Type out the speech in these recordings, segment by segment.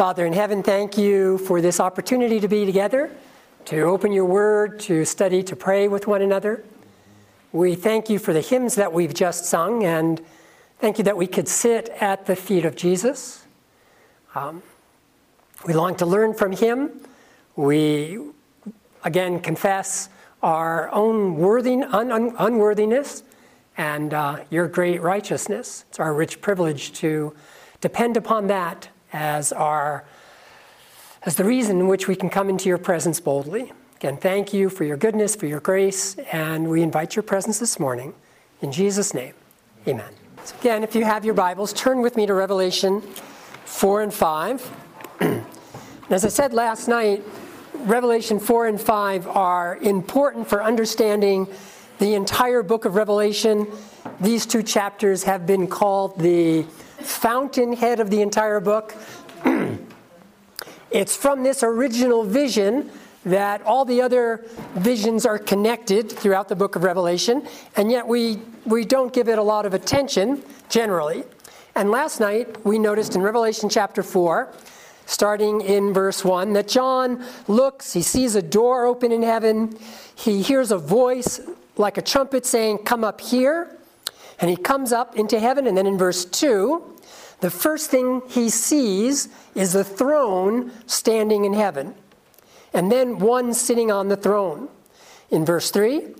Father in heaven, thank you for this opportunity to be together, to open your word, to study, to pray with one another. We thank you for the hymns that we've just sung, and thank you that we could sit at the feet of Jesus. Um, we long to learn from him. We again confess our own un, un, unworthiness and uh, your great righteousness. It's our rich privilege to depend upon that as our as the reason in which we can come into your presence boldly. Again, thank you for your goodness, for your grace, and we invite your presence this morning. In Jesus' name, amen. So again, if you have your Bibles, turn with me to Revelation 4 and 5. as I said last night, Revelation 4 and 5 are important for understanding the entire book of Revelation. These two chapters have been called the fountainhead of the entire book. it's from this original vision that all the other visions are connected throughout the book of Revelation, and yet we, we don't give it a lot of attention generally. And last night we noticed in Revelation chapter 4, starting in verse 1, that John looks, he sees a door open in heaven, he hears a voice like a trumpet saying, Come up here. And he comes up into heaven, and then in verse 2, the first thing he sees is the throne standing in heaven, and then one sitting on the throne. In verse 3,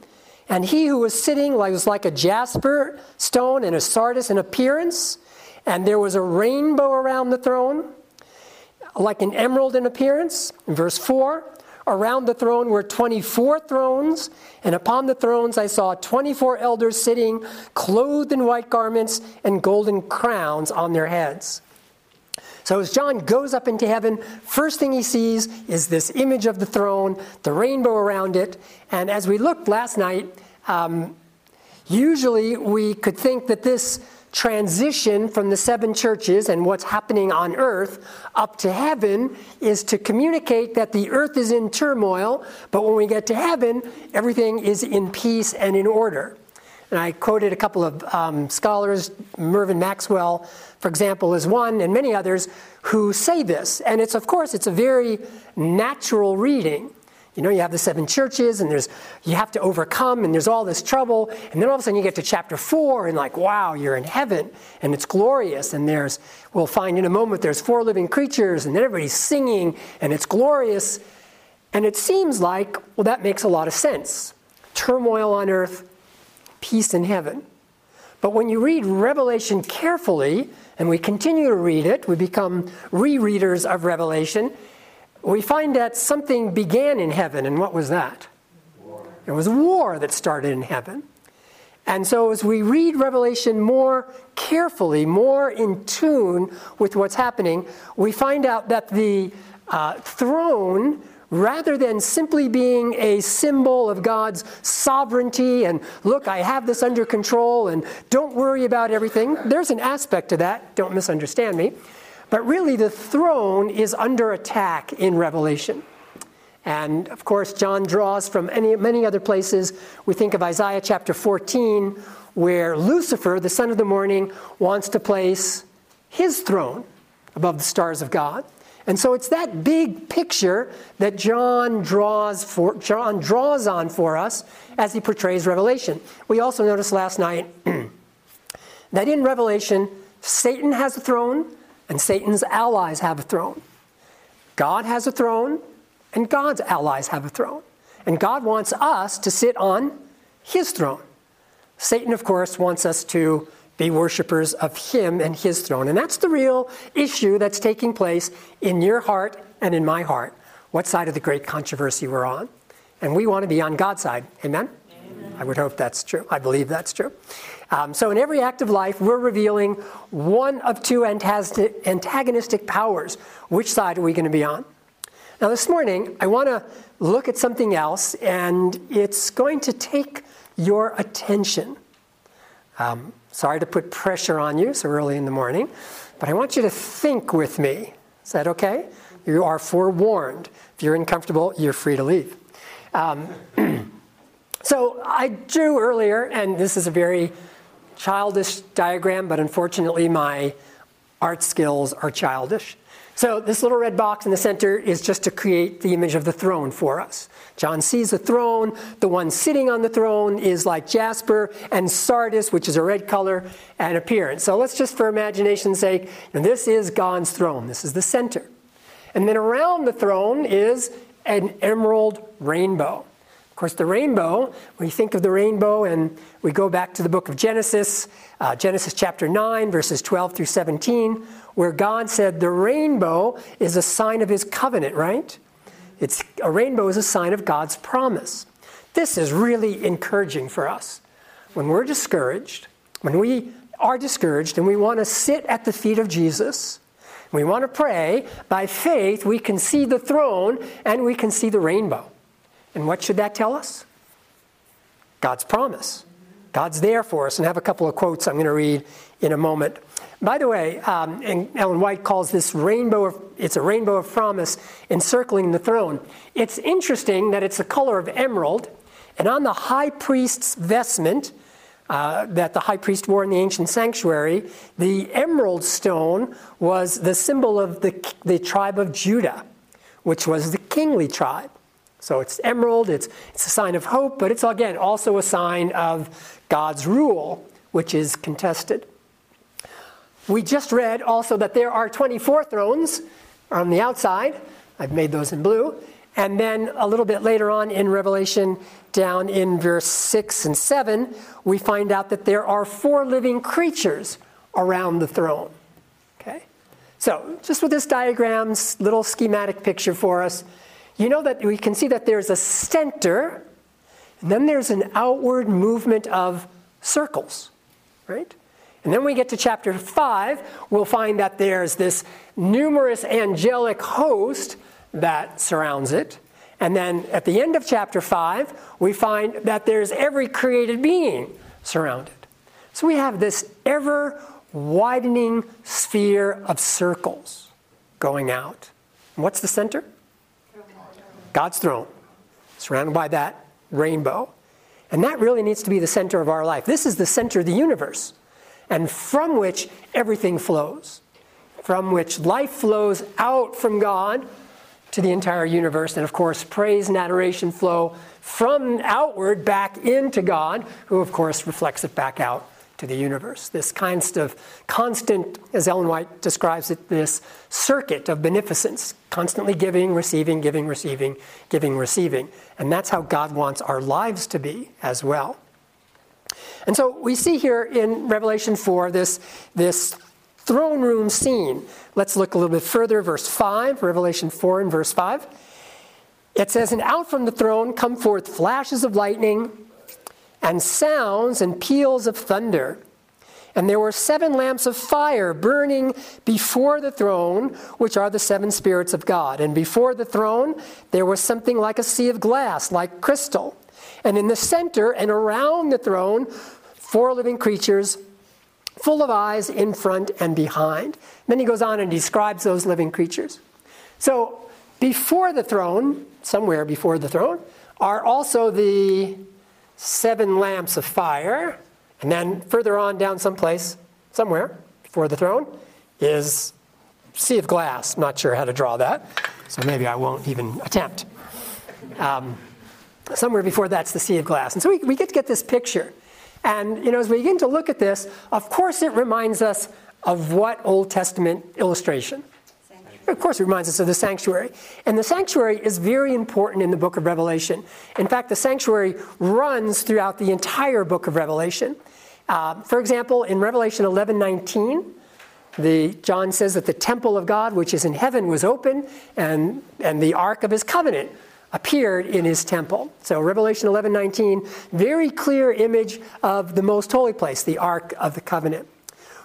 and he who was sitting was like a jasper stone and a sardis in appearance, and there was a rainbow around the throne, like an emerald in appearance. In verse 4, Around the throne were 24 thrones, and upon the thrones I saw 24 elders sitting, clothed in white garments and golden crowns on their heads. So as John goes up into heaven, first thing he sees is this image of the throne, the rainbow around it. And as we looked last night, um, usually we could think that this transition from the seven churches and what's happening on earth up to heaven is to communicate that the earth is in turmoil, but when we get to heaven, everything is in peace and in order. And I quoted a couple of um, scholars, Mervyn Maxwell, for example, is one, and many others who say this. And it's, of course, it's a very natural reading. You know, you have the seven churches, and there's you have to overcome, and there's all this trouble, and then all of a sudden you get to chapter four, and like, wow, you're in heaven, and it's glorious, and there's we'll find in a moment there's four living creatures, and everybody's singing, and it's glorious, and it seems like well that makes a lot of sense. Turmoil on earth, peace in heaven. But when you read Revelation carefully, and we continue to read it, we become rereaders of Revelation we find that something began in heaven, and what was that? War. It was war that started in heaven. And so, as we read Revelation more carefully, more in tune with what's happening, we find out that the uh, throne, rather than simply being a symbol of God's sovereignty and look, I have this under control and don't worry about everything, there's an aspect to that, don't misunderstand me. But really, the throne is under attack in Revelation. And of course, John draws from any, many other places. We think of Isaiah chapter 14, where Lucifer, the son of the morning, wants to place his throne above the stars of God. And so it's that big picture that John draws, for, John draws on for us as he portrays Revelation. We also noticed last night that in Revelation, Satan has a throne, and Satan's allies have a throne. God has a throne, and God's allies have a throne. And God wants us to sit on his throne. Satan, of course, wants us to be worshipers of him and his throne. And that's the real issue that's taking place in your heart and in my heart. What side of the great controversy we're on. And we want to be on God's side. Amen? Amen. I would hope that's true. I believe that's true. Um, so, in every act of life, we're revealing one of two antagonistic powers. Which side are we going to be on? Now, this morning, I want to look at something else, and it's going to take your attention. Um, sorry to put pressure on you so early in the morning, but I want you to think with me. Is that okay? You are forewarned. If you're uncomfortable, you're free to leave. Um, so I drew earlier, and this is a very childish diagram, but unfortunately, my art skills are childish. So, this little red box in the center is just to create the image of the throne for us. John sees the throne. The one sitting on the throne is like jasper and sardis, which is a red color and appearance. So, let's just for imagination's sake, this is God's throne. This is the center. And then around the throne is an emerald rainbow. Of course, the rainbow, we think of the rainbow and we go back to the book of Genesis, uh, Genesis chapter 9, verses 12 through 17 where God said the rainbow is a sign of his covenant, right? It's, a rainbow is a sign of God's promise. This is really encouraging for us. When we're discouraged, when we are discouraged and we want to sit at the feet of Jesus, we want to pray, by faith, we can see the throne and we can see the rainbow. And what should that tell us? God's promise. God's there for us. And I have a couple of quotes I'm going to read in a moment. By the way, um, and Ellen White calls this rainbow of, it's a rainbow of promise encircling the throne. It's interesting that it's the color of emerald, and on the high priest's vestment uh, that the high priest wore in the ancient sanctuary, the emerald stone was the symbol of the, the tribe of Judah, which was the kingly tribe. So it's emerald, it's, it's a sign of hope, but it's again also a sign of God's rule, which is contested. We just read also that there are 24 thrones on the outside. I've made those in blue. And then a little bit later on in Revelation, down in verse 6 and 7, we find out that there are four living creatures around the throne. Okay? So, just with this diagram's little schematic picture for us, you know that we can see that there's a center, and then there's an outward movement of circles, right? And then we get to chapter 5, we'll find that there's this numerous angelic host that surrounds it. And then at the end of chapter 5, we find that there's every created being surrounded. So we have this ever widening sphere of circles going out. And what's the center? God's throne, surrounded by that rainbow. And that really needs to be the center of our life. This is the center of the universe and from which everything flows, from which life flows out from God to the entire universe. And of course, praise and adoration flow from outward back into God, who of course reflects it back out to the universe. This kind of constant, as Ellen White describes it, this circuit of beneficence, constantly giving, receiving, giving, receiving, giving, receiving. And that's how God wants our lives to be as well. And so we see here in Revelation 4 this, this throne room scene. Let's look a little bit further, verse 5, Revelation 4 and verse 5. It says, And out from the throne come forth flashes of lightning, and sounds and peals of thunder. And there were seven lamps of fire burning before the throne, which are the seven spirits of God. And before the throne, there was something like a sea of glass, like crystal. And in the center and around the throne, four living creatures full of eyes in front and behind. then he goes on and describes those living creatures. So, before the throne, somewhere before the throne, are also the seven lamps of fire. And then further on down someplace, somewhere before the throne, is sea of glass. I'm not sure how to draw that, so maybe I won't even attempt. Um, somewhere before that's the sea of glass. And so we, we get to get this picture. And you know, as we begin to look at this, of course it reminds us of what Old Testament illustration? Of course, it reminds us of the sanctuary. And the sanctuary is very important in the book of Revelation. In fact, the sanctuary runs throughout the entire book of Revelation. Uh, for example, in Revelation 11 19, the, John says that the temple of God, which is in heaven, was open, and, and the ark of his covenant appeared in his temple. So Revelation 11:19, very clear image of the most holy place, the ark of the covenant.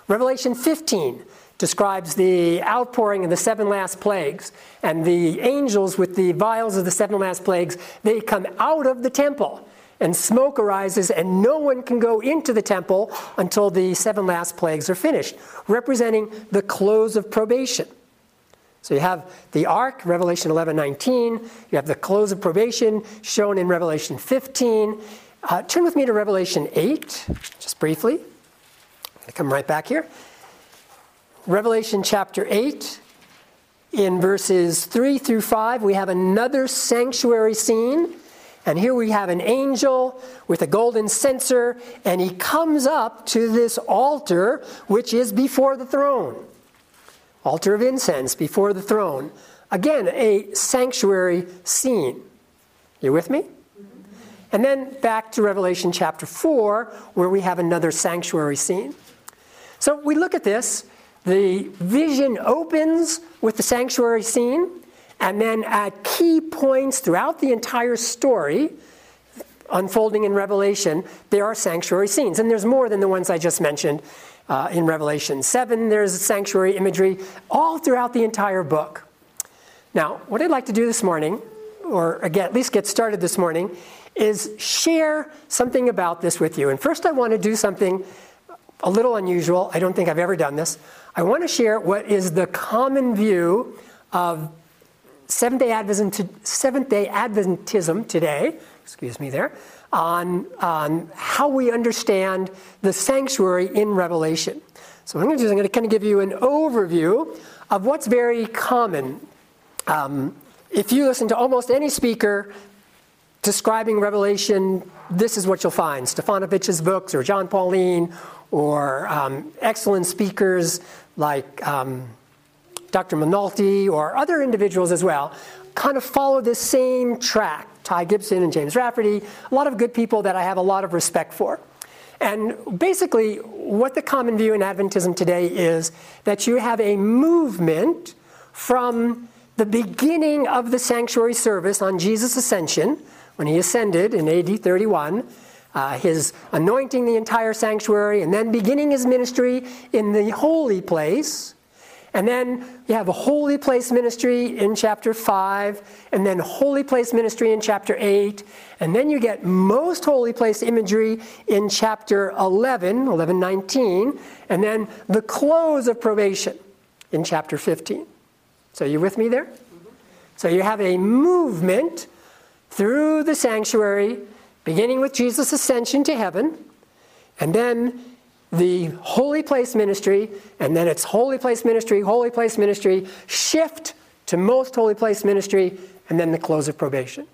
Revelation 15 describes the outpouring of the seven last plagues and the angels with the vials of the seven last plagues, they come out of the temple and smoke arises and no one can go into the temple until the seven last plagues are finished, representing the close of probation. So you have the ark, Revelation 11 19. You have the close of probation shown in Revelation 15. Uh, turn with me to Revelation 8, just briefly. I'm going to come right back here. Revelation chapter 8. In verses 3 through 5, we have another sanctuary scene. And here we have an angel with a golden censer, and he comes up to this altar, which is before the throne. Altar of incense before the throne. Again, a sanctuary scene. You with me? And then back to Revelation chapter 4, where we have another sanctuary scene. So we look at this. The vision opens with the sanctuary scene, and then at key points throughout the entire story, unfolding in Revelation, there are sanctuary scenes. And there's more than the ones I just mentioned uh, in Revelation 7. There's sanctuary imagery all throughout the entire book. Now, what I'd like to do this morning, or again, at least get started this morning, is share something about this with you. And first, I want to do something a little unusual. I don't think I've ever done this. I want to share what is the common view of Seventh day, Advent, Adventism today, excuse me there, on, on how we understand the sanctuary in Revelation. So, what I'm going to do is I'm going to kind of give you an overview of what's very common. Um, if you listen to almost any speaker describing Revelation, this is what you'll find Stefanovic's books, or Jon Paulien or um, excellent speakers like. Um, Dr. Minolta, or other individuals as well, kind of follow this same track. Ty Gibson and James Rafferty, a lot of good people that I have a lot of respect for. And basically, what the common view in Adventism today is that you have a movement from the beginning of the sanctuary service on Jesus' ascension, when he ascended in AD 31, uh, his anointing the entire sanctuary, and then beginning his ministry in the holy place and then you have a holy place ministry in chapter 5, and then holy place ministry in chapter 8, and then you get most holy place imagery in chapter 11, 11 19, and then the close of probation in chapter 15. So, you with me there? So, you have a movement through the sanctuary, beginning with Jesus' ascension to heaven, and then the holy place ministry, and then it's holy place ministry, holy place ministry, shift to most holy place ministry, and then the close of probation.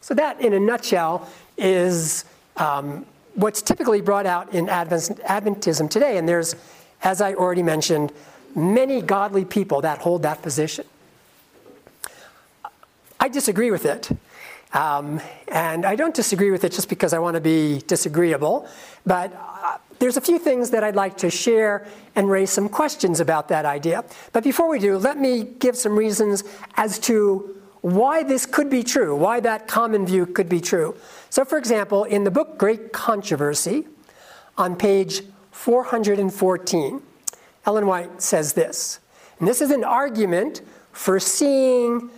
So, that in a nutshell is um, what's typically brought out in Adventism today. And there's, as I already mentioned, many godly people that hold that position. I disagree with it. Um, and I don't disagree with it just because I want to be disagreeable, but uh, there's a few things that I'd like to share and raise some questions about that idea. But before we do, let me give some reasons as to why this could be true, why that common view could be true. So, for example, in the book Great Controversy, on page 414, Ellen White says this. And this is an argument for seeing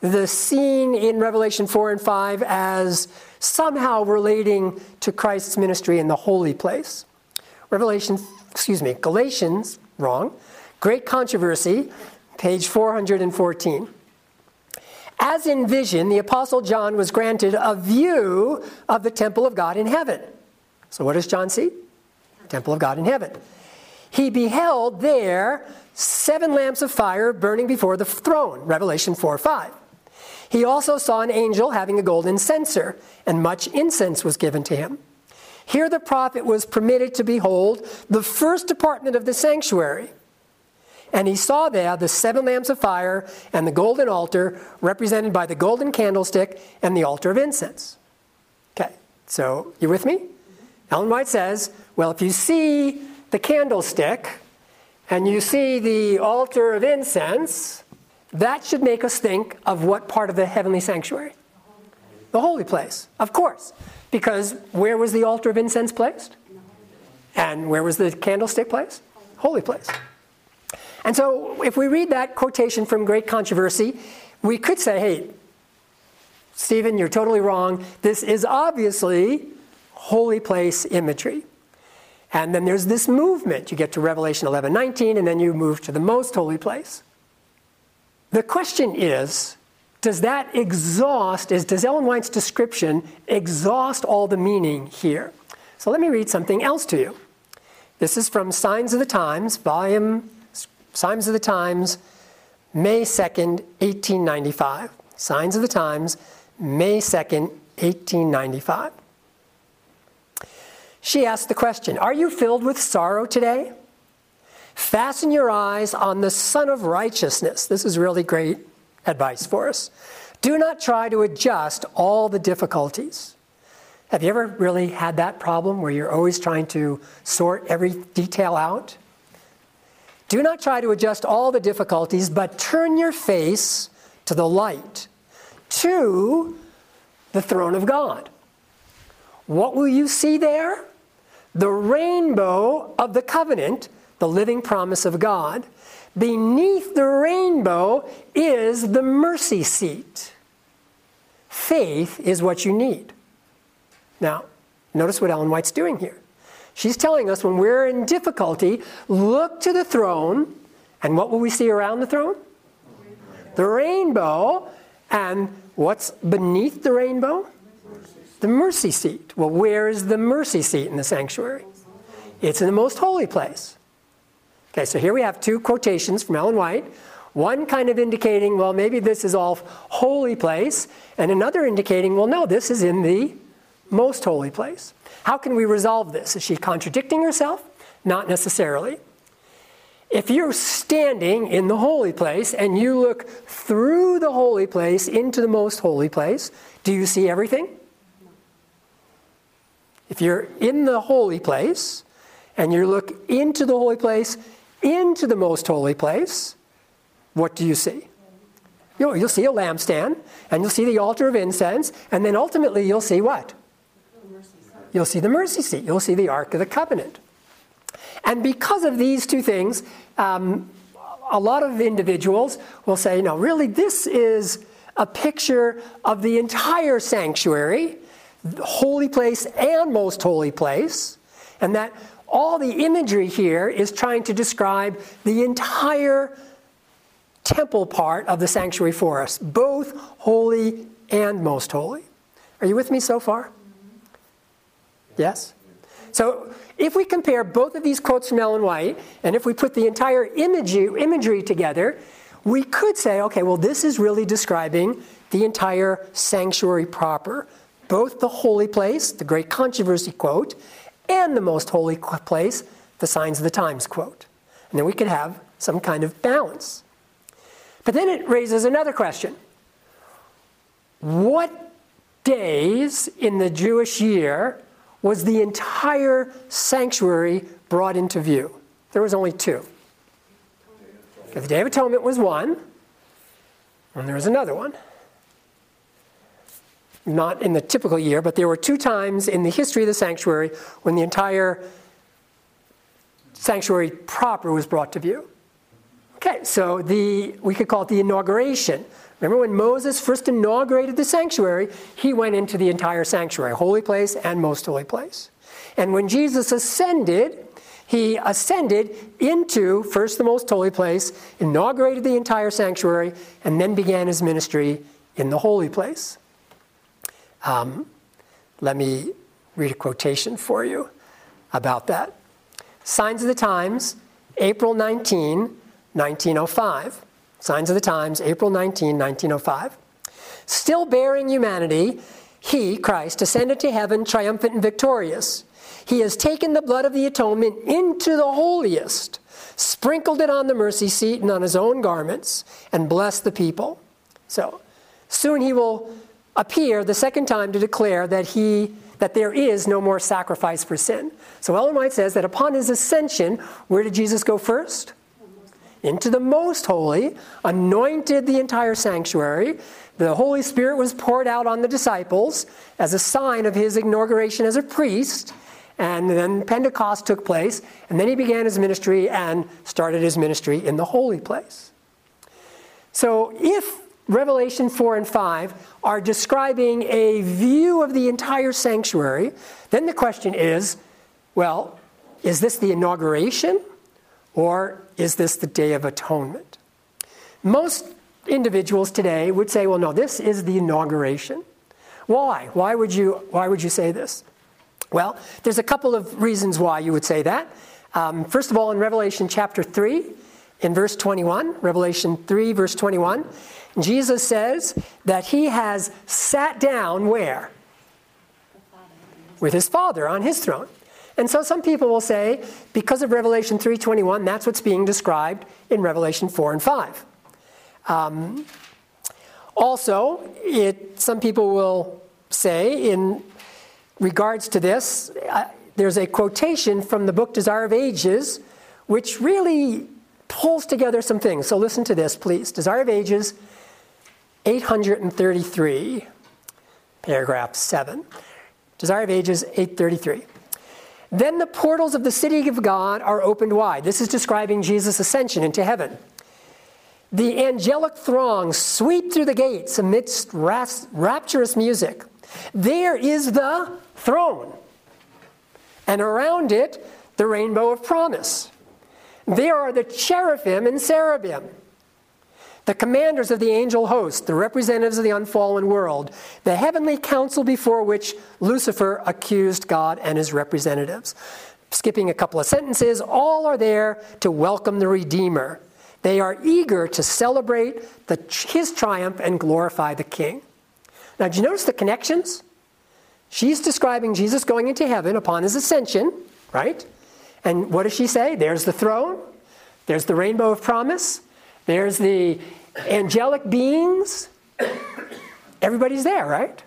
the scene in Revelation 4 and 5 as somehow relating to Christ's ministry in the holy place. Revelation, excuse me, Galatians, wrong. Great controversy, page 414. As in vision, the Apostle John was granted a view of the temple of God in heaven. So, what does John see? Temple of God in heaven. He beheld there seven lamps of fire burning before the throne, Revelation 4 5. He also saw an angel having a golden censer, and much incense was given to him. Here the prophet was permitted to behold the first department of the sanctuary. And he saw there the seven lamps of fire and the golden altar, represented by the golden candlestick and the altar of incense. Okay, so you with me? Ellen White says, well, if you see the candlestick and you see the altar of incense, that should make us think of what part of the heavenly sanctuary? The holy place, of course. Because where was the altar of incense placed? And where was the candlestick placed? Holy place. And so, if we read that quotation from Great Controversy, we could say, hey, Steven, you're totally wrong. This is obviously holy place imagery. And then there's this movement. You get to Revelation 11 19, and then you move to the most holy place. The question is does that exhaust, is, does Ellen White's description exhaust all the meaning here? So let me read something else to you. This is from Signs of the Times, volume Signs of the Times, May 2nd, 1895. Signs of the Times, May 2nd, 1895. She asked the question Are you filled with sorrow today? Fasten your eyes on the Sun of Righteousness. This is really great advice for us. Do not try to adjust all the difficulties. Have you ever really had that problem where you're always trying to sort every detail out? Do not try to adjust all the difficulties, but turn your face to the light, to the throne of God. What will you see there? The rainbow of the covenant, the living promise of God. Beneath the rainbow is the mercy seat. Faith is what you need. Now, notice what Ellen White's doing here. She's telling us when we're in difficulty, look to the throne, and what will we see around the throne? The rainbow. And what's beneath the rainbow? The mercy seat. Well, where is the mercy seat in the sanctuary? It's in the most holy place. Okay, so here we have two quotations from Ellen White. One kind of indicating, well, maybe this is all holy place, and another indicating, well, no, this is in the most holy place. How can we resolve this? Is she contradicting herself? Not necessarily. If you're standing in the holy place and you look through the holy place into the most holy place, do you see everything? If you're in the holy place and you look into the holy place, into the most holy place, what do you see? You'll, you'll see a lampstand, and you'll see the altar of incense, and then ultimately you'll see what? You'll see the mercy seat. You'll see the Ark of the Covenant. And because of these two things, um, a lot of individuals will say, no, really, this is a picture of the entire sanctuary, holy place and most holy place, and that all the imagery here is trying to describe the entire temple part of the sanctuary for us, both holy and most holy. Are you with me so far? Yes? So if we compare both of these quotes from Ellen White, and if we put the entire imagery, imagery together, we could say, okay, well, this is really describing the entire sanctuary proper, both the holy place, the great controversy quote, and the most holy place, the signs of the times quote. And then we could have some kind of balance. But then it raises another question What days in the Jewish year was the entire sanctuary brought into view? There was only two. The Day of Atonement was one, and there was another one. Not in the typical year, but there were two times in the history of the sanctuary when the entire sanctuary proper was brought to view. Okay, so the we could call it the inauguration. Remember when Moses first inaugurated the sanctuary, he went into the entire sanctuary, holy place and most holy place. And when Jesus ascended, he ascended into first the most holy place, inaugurated the entire sanctuary, and then began his ministry in the holy place. Um, let me read a quotation for you about that. Signs of the Times, April 19, 1905. Signs of the Times, April 19, 1905. Still bearing humanity, he, Christ, ascended to heaven triumphant and victorious. He has taken the blood of the atonement into the holiest, sprinkled it on the mercy seat and on his own garments, and blessed the people. So, soon he will appear the second time to declare that he that there is no more sacrifice for sin. So Ellen White says that upon his ascension, where did Jesus go first? into the most holy, anointed the entire sanctuary. The Holy Spirit was poured out on the disciples as a sign of his inauguration as a priest. And then Pentecost took place, and then he began his ministry and started his ministry in the holy place. So if Revelation 4 and 5 are describing a view of the entire sanctuary, then the question is well, is this the inauguration or is this the Day of Atonement? Most individuals today would say, well, no, this is the inauguration. Why? Why would you, why would you say this? Well, there's a couple of reasons why you would say that. Um, first of all, in Revelation chapter 3, in verse 21, Revelation 3, verse 21, Jesus says that he has sat down where? With his Father on his throne. And so some people will say, because of Revelation 3:21, that's what's being described in Revelation 4 and 5. Um, also, it, some people will say, in regards to this, uh, there's a quotation from the book Desire of Ages, which really pulls together some things. So listen to this, please. Desire of Ages, 833, paragraph 7. Desire of Ages, 833. Then the portals of the city of God are opened wide. This is describing Jesus' ascension into heaven. The angelic throngs sweep through the gates amidst rapturous music. There is the throne, and around it, the rainbow of promise. There are the cherubim and cherubim, the commanders of the angel host, the representatives of the unfallen world, the heavenly council before which Lucifer accused God and his representatives. Skipping a couple of sentences, all are there to welcome the Redeemer they are eager to celebrate the, his triumph and glorify the king. Now, do you notice the connections? She's describing Jesus going into heaven upon his ascension, right? And what does she say? There's the throne, there's the rainbow of promise, there's the angelic beings. Everybody's there, right?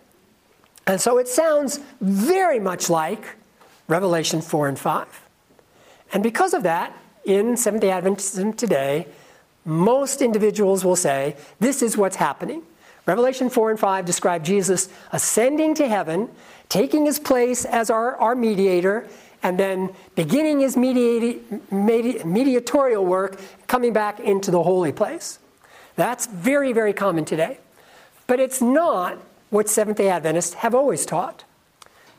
And so it sounds very much like Revelation 4 and 5. And because of that, in Seventh day Adventism today, most individuals will say, This is what's happening. Revelation 4 and 5 describe Jesus ascending to heaven, taking his place as our, our mediator, and then beginning his mediatorial work, coming back into the holy place. That's very, very common today. But it's not what Seventh day Adventists have always taught.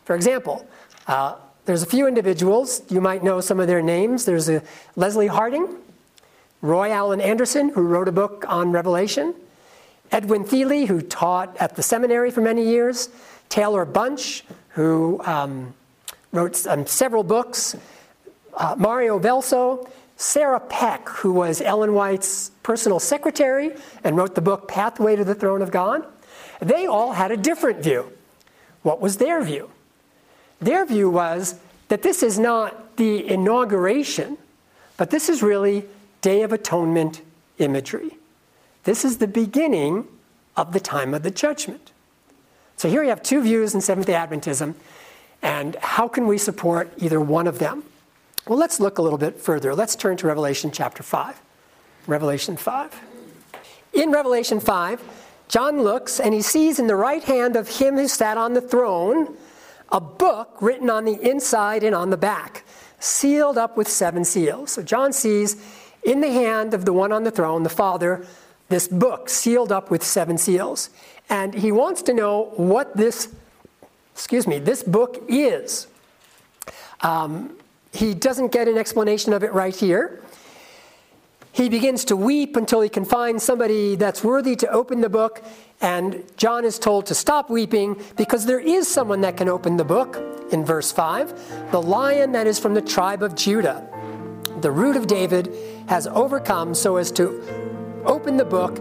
For example, uh, there's a few individuals, you might know some of their names. There's a Leslie Hardinge, Roy Allan Anderson, who wrote a book on Revelation, Edwin Thiele, who taught at the seminary for many years, Taylor Bunch, who um, wrote um, several books, uh, Mario Veloso, Sarah Peck, who was Ellen White's personal secretary and wrote the book Pathway to the Throne of God. They all had a different view. What was their view? Their view was that this is not the inauguration, but this is really Day of Atonement imagery. This is the beginning of the time of the judgment. So here you have two views in Seventh day Adventism, and how can we support either one of them? Well, let's look a little bit further. Let's turn to Revelation chapter 5. Revelation 5. In Revelation 5, John looks and he sees in the right hand of him who sat on the throne a book written on the inside and on the back, sealed up with seven seals. So John sees in the hand of the one on the throne, the Father, this book sealed up with seven seals. And he wants to know what this, excuse me, this book is. Um, he doesn't get an explanation of it right here. He begins to weep until he can find somebody that's worthy to open the book, and John is told to stop weeping because there is someone that can open the book in verse 5 the lion that is from the tribe of Judah, the root of David has overcome so as to open the book.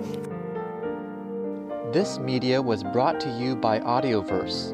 This media was brought to you by Audioverse,